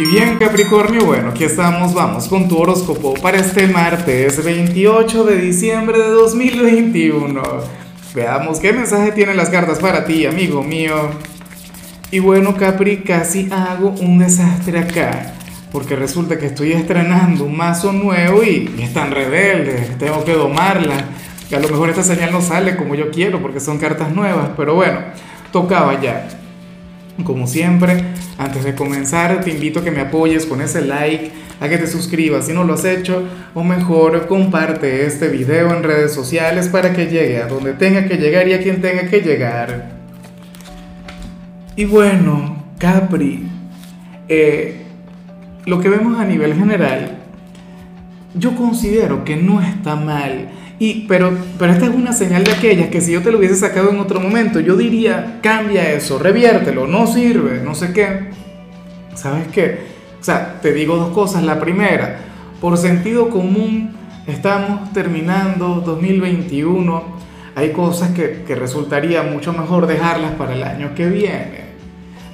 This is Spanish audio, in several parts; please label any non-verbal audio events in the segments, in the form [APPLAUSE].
Y bien Capricornio, bueno, aquí estamos, vamos con tu horóscopo para este martes 28 de diciembre de 2021. Veamos qué mensaje tienen las cartas para ti, amigo mío. Y bueno Capri, casi hago un desastre acá, porque resulta que estoy estrenando un mazo nuevo y, y es tan rebelde, tengo que domarla. Que a lo mejor esta señal no sale como yo quiero porque son cartas nuevas, pero bueno, tocaba ya. Como siempre, antes de comenzar, te invito a que me apoyes con ese like, a que te suscribas si no lo has hecho, o mejor, comparte este video en redes sociales para que llegue a donde tenga que llegar y a quien tenga que llegar. Y bueno, Capri, eh, lo que vemos a nivel general, yo considero que no está mal y, pero, pero esta es una señal de aquellas que si yo te lo hubiese sacado en otro momento, yo diría, cambia eso, reviértelo, no sirve, no sé qué. ¿Sabes qué? O sea, te digo dos cosas. La primera, por sentido común, estamos terminando 2021. Hay cosas que, que resultaría mucho mejor dejarlas para el año que viene.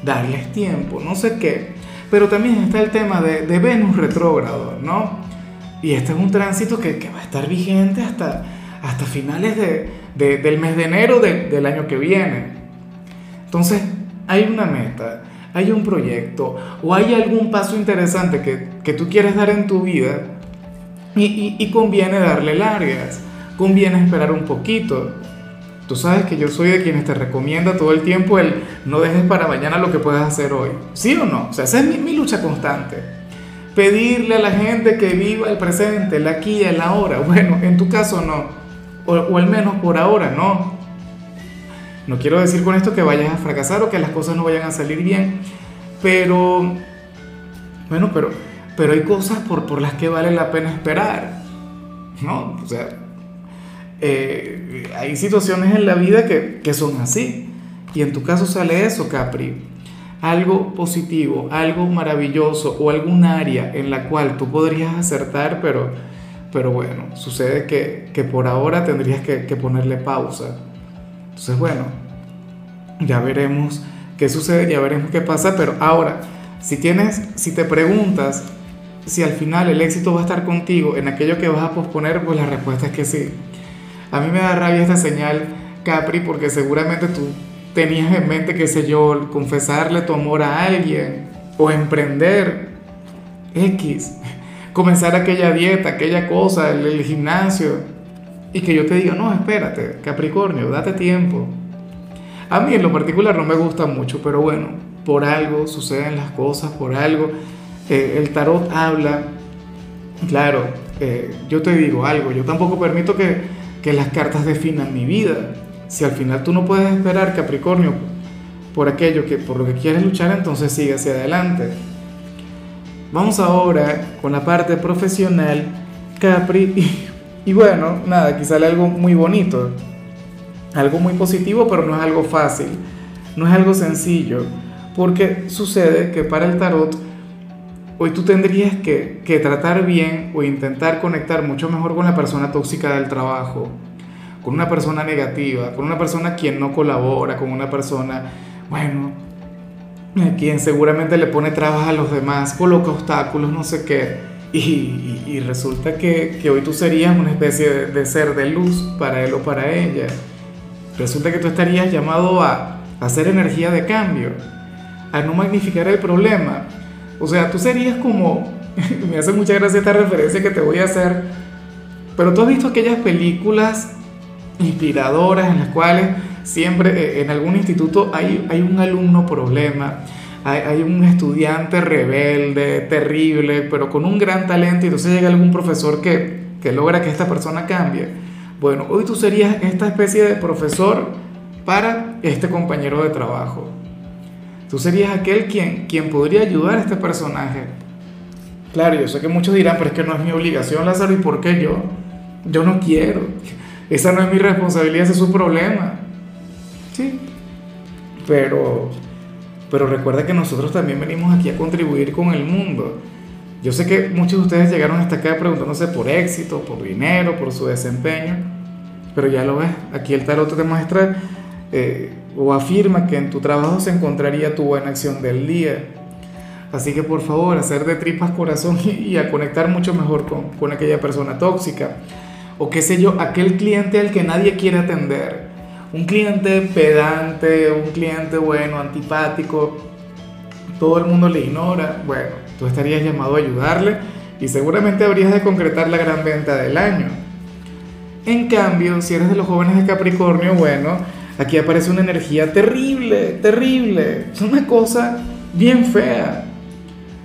Darles tiempo, no sé qué. Pero también está el tema de, de Venus retrógrado, ¿no? Y este es un tránsito que, va a estar vigente hasta, finales de, de, del mes de enero de, del año que viene. Entonces, hay una meta, hay un proyecto o hay algún paso interesante que, tú quieres dar en tu vida y, conviene darle largas, conviene esperar un poquito. Tú sabes que yo soy de quienes te recomienda todo el tiempo el no dejes para mañana lo que puedas hacer hoy. ¿Sí o no? O sea, esa es mi lucha constante pedirle a la gente que viva el presente, el aquí y el ahora. Bueno, en tu caso no, o, o, al menos por ahora no. No quiero decir con esto que vayas a fracasar o que las cosas no vayan a salir bien, pero, bueno, pero, pero hay cosas por, por las que vale la pena esperar, ¿no? O sea, eh, hay situaciones en la vida que, que son así, y en tu caso sale eso, Capri algo positivo, algo maravilloso o algún área en la cual tú podrías acertar, pero, pero bueno, sucede que, que por ahora tendrías que, que, ponerle pausa. Entonces, bueno, ya veremos qué sucede, ya veremos qué pasa, pero ahora, si tienes, si te preguntas si al final el éxito va a estar contigo en aquello que vas a posponer, pues la respuesta es que sí. A mí me da rabia esta señal, Capri, porque seguramente tú tenías en mente, qué sé yo, confesarle tu amor a alguien o emprender X, [LAUGHS] comenzar aquella dieta, aquella cosa, el, gimnasio, y que yo te diga, no, espérate, Capricornio, date tiempo. A mí en lo particular no me gusta mucho, pero bueno, por algo suceden las cosas, por algo eh, el tarot habla. Claro, eh, yo te digo algo, yo tampoco permito que, que las cartas definan mi vida si al final tú no puedes esperar, Capricornio, por aquello que por lo que quieres luchar, entonces sigue hacia adelante. Vamos ahora con la parte profesional, Capri, y, bueno, nada, aquí sale algo muy bonito, algo muy positivo, pero no es algo fácil, no es algo sencillo, porque sucede que para el tarot, hoy tú tendrías que, que tratar bien o intentar conectar mucho mejor con la persona tóxica del trabajo con una persona negativa, con una persona quien no colabora, con una persona, bueno, quien seguramente le pone trabas a los demás, coloca obstáculos, no sé qué. Y, y, y resulta que, que, hoy tú serías una especie de, de, ser de luz para él o para ella. Resulta que tú estarías llamado a, a hacer energía de cambio, a no magnificar el problema. O sea, tú serías como, [LAUGHS] me hace mucha gracia esta referencia que te voy a hacer, pero tú has visto aquellas películas inspiradoras en las cuales siempre eh, en algún instituto hay, hay un alumno problema, hay, hay, un estudiante rebelde, terrible, pero con un gran talento y entonces llega algún profesor que, que logra que esta persona cambie. Bueno, hoy tú serías esta especie de profesor para este compañero de trabajo. Tú serías aquel quien, quien podría ayudar a este personaje. Claro, yo sé que muchos dirán, pero es que no es mi obligación, Lázaro, ¿y por qué yo? Yo no quiero. Esa no es mi responsabilidad, ese es su problema. Sí. Pero, pero recuerda que nosotros también venimos aquí a contribuir con el mundo. Yo sé que muchos de ustedes llegaron hasta acá preguntándose por éxito, por dinero, por su desempeño, pero ya lo ves, aquí el tarot te muestra eh, o afirma que en tu trabajo se encontraría tu buena acción del día. Así que por favor, hacer de tripas corazón [LAUGHS] y, a conectar mucho mejor con, con aquella persona tóxica. O qué sé yo, aquel cliente al que nadie quiere atender. Un cliente pedante, un cliente bueno, antipático, todo el mundo le ignora. Bueno, tú estarías llamado a ayudarle y seguramente habrías de concretar la gran venta del año. En cambio, si eres de los jóvenes de Capricornio, bueno, aquí aparece una energía terrible, terrible. Es una cosa bien fea.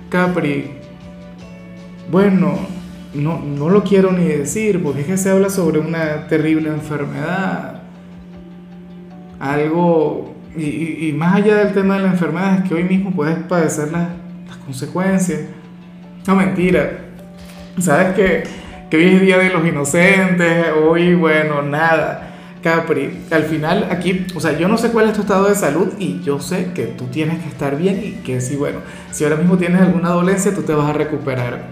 Capri, bueno, no, no lo quiero ni decir, porque es que se habla sobre una terrible enfermedad. Algo, y, más allá del tema de la enfermedad, es que hoy mismo puedes padecer las, las consecuencias. No, mentira. ¿Sabes que, que hoy es Día de los Inocentes? Hoy, bueno, nada. Capri, al final aquí, o sea, yo no sé cuál es tu estado de salud y yo sé que tú tienes que estar bien y que si, bueno, si ahora mismo tienes alguna dolencia, tú te vas a recuperar.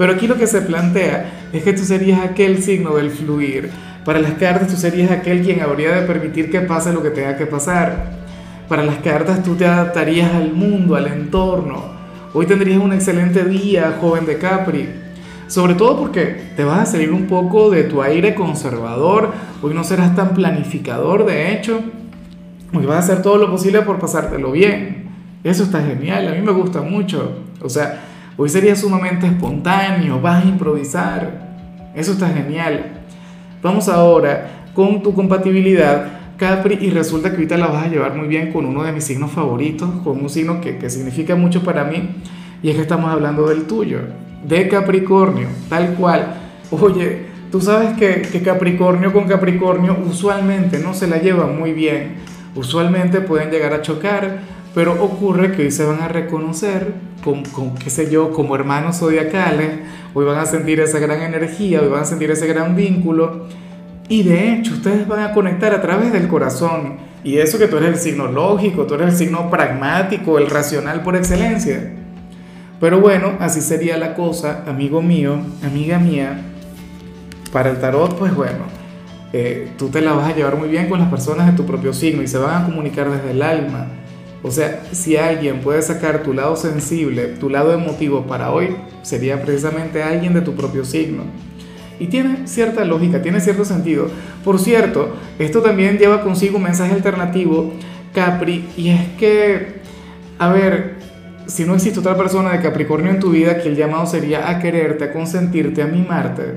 Pero aquí lo que se plantea es que tú serías aquel signo del fluir. Para las cartas tú serías aquel quien habría de permitir que pase lo que tenga que pasar. Para las cartas tú te adaptarías al mundo, al entorno. Hoy tendrías un excelente día, joven de Capri. Sobre todo porque te vas a salir un poco de tu aire conservador. Hoy no serás tan planificador, de hecho. Hoy vas a hacer todo lo posible por pasártelo bien. Eso está genial, a mí me gusta mucho. O sea, hoy sería sumamente espontáneo, vas a improvisar. Eso está genial. Vamos ahora con tu compatibilidad Capri y resulta que ahorita la vas a llevar muy bien con uno de mis signos favoritos, con un signo que, que significa mucho para mí y es que estamos hablando del tuyo, de Capricornio, tal cual. Oye, tú sabes que, Capricornio con Capricornio usualmente no se la llevan muy bien, usualmente pueden llegar a chocar, pero ocurre que hoy se van a reconocer con, con, qué sé yo, como hermanos zodiacales, hoy van a sentir esa gran energía, hoy van a sentir ese gran vínculo y de hecho, ustedes van a conectar a través del corazón. Y eso que tú eres el signo lógico, tú eres el signo pragmático, el racional por excelencia. Pero bueno, así sería la cosa, amigo mío, amiga mía. Para el tarot, pues bueno, eh, tú te la vas a llevar muy bien con las personas de tu propio signo y se van a comunicar desde el alma. O sea, si alguien puede sacar tu lado sensible, tu lado emotivo para hoy, sería precisamente alguien de tu propio signo. Y tiene cierta lógica, tiene cierto sentido. Por cierto, esto también lleva consigo un mensaje alternativo, Capri, y es que, a ver, si no existe otra persona de Capricornio en tu vida, que el llamado sería a quererte, a consentirte, a mimarte,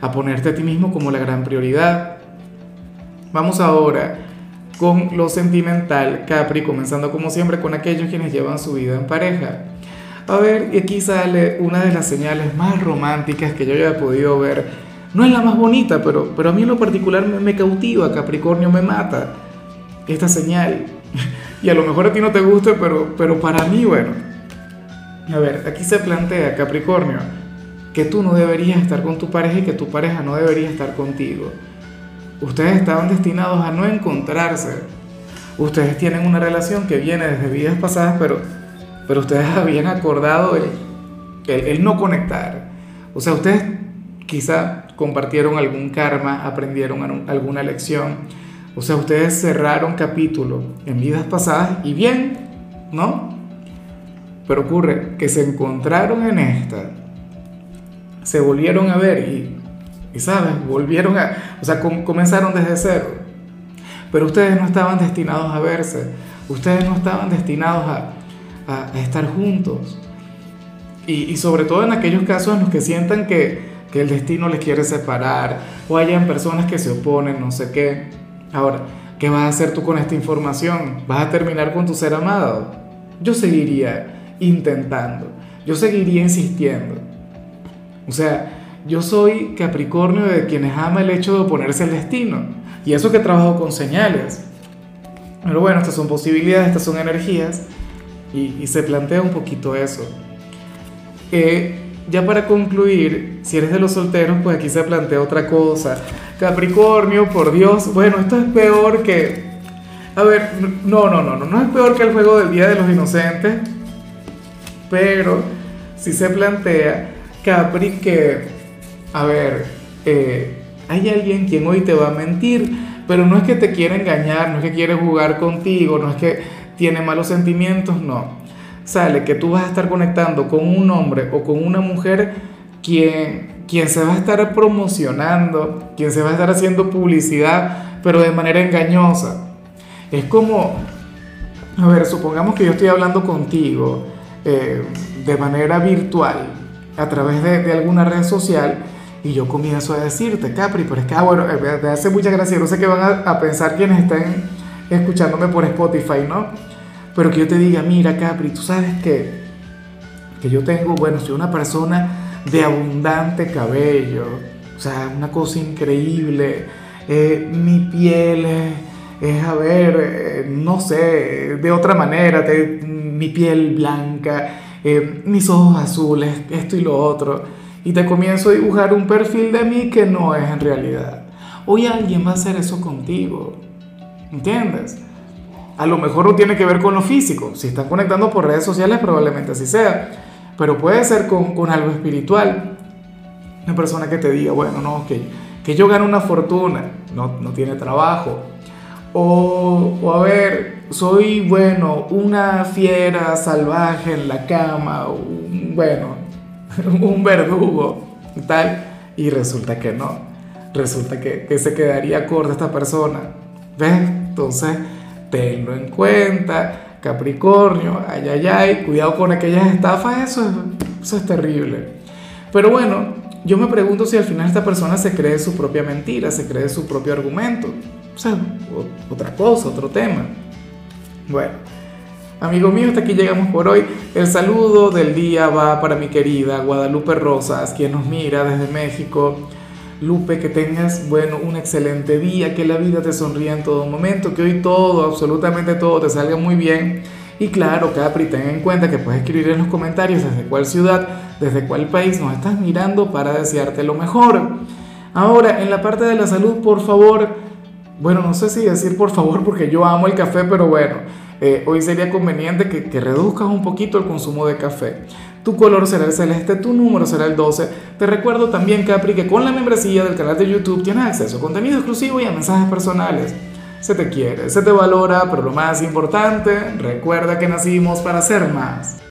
a ponerte a ti mismo como la gran prioridad. Vamos ahora con lo sentimental, Capri, comenzando como siempre con aquellos quienes llevan su vida en pareja. A ver, y aquí sale una de las señales más románticas que yo haya podido ver. No es la más bonita, pero, pero a mí en lo particular me, me cautiva, Capricornio me mata. Esta señal. [LAUGHS] Y a lo mejor a ti no te guste, pero, pero para mí, bueno. A ver, aquí se plantea, Capricornio, que tú no deberías estar con tu pareja y que tu pareja no debería estar contigo. Ustedes estaban destinados a no encontrarse. Ustedes tienen una relación que viene desde vidas pasadas, pero pero ustedes [LAUGHS] habían acordado el, no conectar. O sea, ustedes quizá compartieron algún karma, aprendieron alguna lección. O sea, ustedes cerraron capítulo en vidas pasadas y bien, ¿no? Pero ocurre que se encontraron en esta, se volvieron a ver y, y ¿sabes? Volvieron a, o sea, comenzaron desde cero. Pero ustedes no estaban destinados a verse, ustedes no estaban destinados a, a, estar juntos. Y, sobre todo en aquellos casos en los que sientan que, que el destino les quiere separar o hayan personas que se oponen, no sé qué. Ahora, ¿qué vas a hacer tú con esta información? ¿Vas a terminar con tu ser amado? Yo seguiría intentando, yo seguiría insistiendo. O sea, yo soy Capricornio de quienes ama el hecho de oponerse al destino. Y eso que trabajo con señales. Pero bueno, estas son posibilidades, estas son energías y, se plantea un poquito eso. ya para concluir, si eres de los solteros, pues aquí se plantea otra cosa. Capricornio, por Dios, bueno, esto es peor que... A ver, no, no, no, no, no es peor que el juego del Día de los Inocentes, pero si se plantea, Capri, que, a ver, eh, hay alguien quien hoy te va a mentir, pero no es que te quiera engañar, no es que quiere jugar contigo, no es que tiene malos sentimientos, no. sale que tú vas a estar conectando con un hombre o con una mujer quien, quien se va a estar promocionando, quien se va a estar haciendo publicidad, pero de manera engañosa. Es como, a ver, supongamos que yo estoy hablando contigo eh, de manera virtual, a través de, de, alguna red social, y yo comienzo a decirte, Capri, pero es que, ah, bueno, eh, me hace mucha gracia, no sé qué van a, a pensar quienes están escuchándome por Spotify, ¿no? Pero que yo te diga, mira, Capri, tú sabes que, que yo tengo, bueno, soy una persona de abundante cabello, o sea, una cosa increíble, eh, mi piel es, a ver, eh, no sé, de otra manera, de, mi piel blanca, eh, mis ojos azules, esto y lo otro, y te comienzo a dibujar un perfil de mí que no es en realidad. Hoy alguien va a hacer eso contigo, ¿entiendes? A lo mejor no tiene que ver con lo físico, si están conectando por redes sociales probablemente así sea, pero puede ser con, algo espiritual. Una persona que te diga, bueno, no, que, que yo gano una fortuna, no, no tiene trabajo, o, o, a ver, soy, bueno, una fiera salvaje en la cama, bueno, [LAUGHS] un verdugo, tal, y resulta que no, resulta que, que se quedaría corta esta persona, ¿ves? Entonces, tenlo en cuenta, Capricornio, ay, ay, ay, cuidado con aquellas estafas, eso es, eso es terrible. Pero bueno, yo me pregunto si al final esta persona se cree su propia mentira, se cree su propio argumento. O sea, otra cosa, otro tema. Bueno, amigo mío, hasta aquí llegamos por hoy. El saludo del día va para mi querida Guadalupe Rosas, quien nos mira desde México. Lupe, que tengas, bueno, un excelente día, que la vida te sonría en todo momento, que hoy todo, absolutamente todo te salga muy bien. Y claro, Capri, ten en cuenta que puedes escribir en los comentarios desde cuál ciudad, desde cuál país nos estás mirando para desearte lo mejor. Ahora, en la parte de la salud, por favor, bueno, no sé si decir por favor porque yo amo el café, pero bueno, eh, hoy sería conveniente que, que reduzcas un poquito el consumo de café. Tu color será el celeste, tu número será el 12. Te recuerdo también, Capri, que con la membresía del canal de YouTube tienes acceso a contenido exclusivo y a mensajes personales. Se te quiere, se te valora, pero lo más importante, recuerda que nacimos para ser más.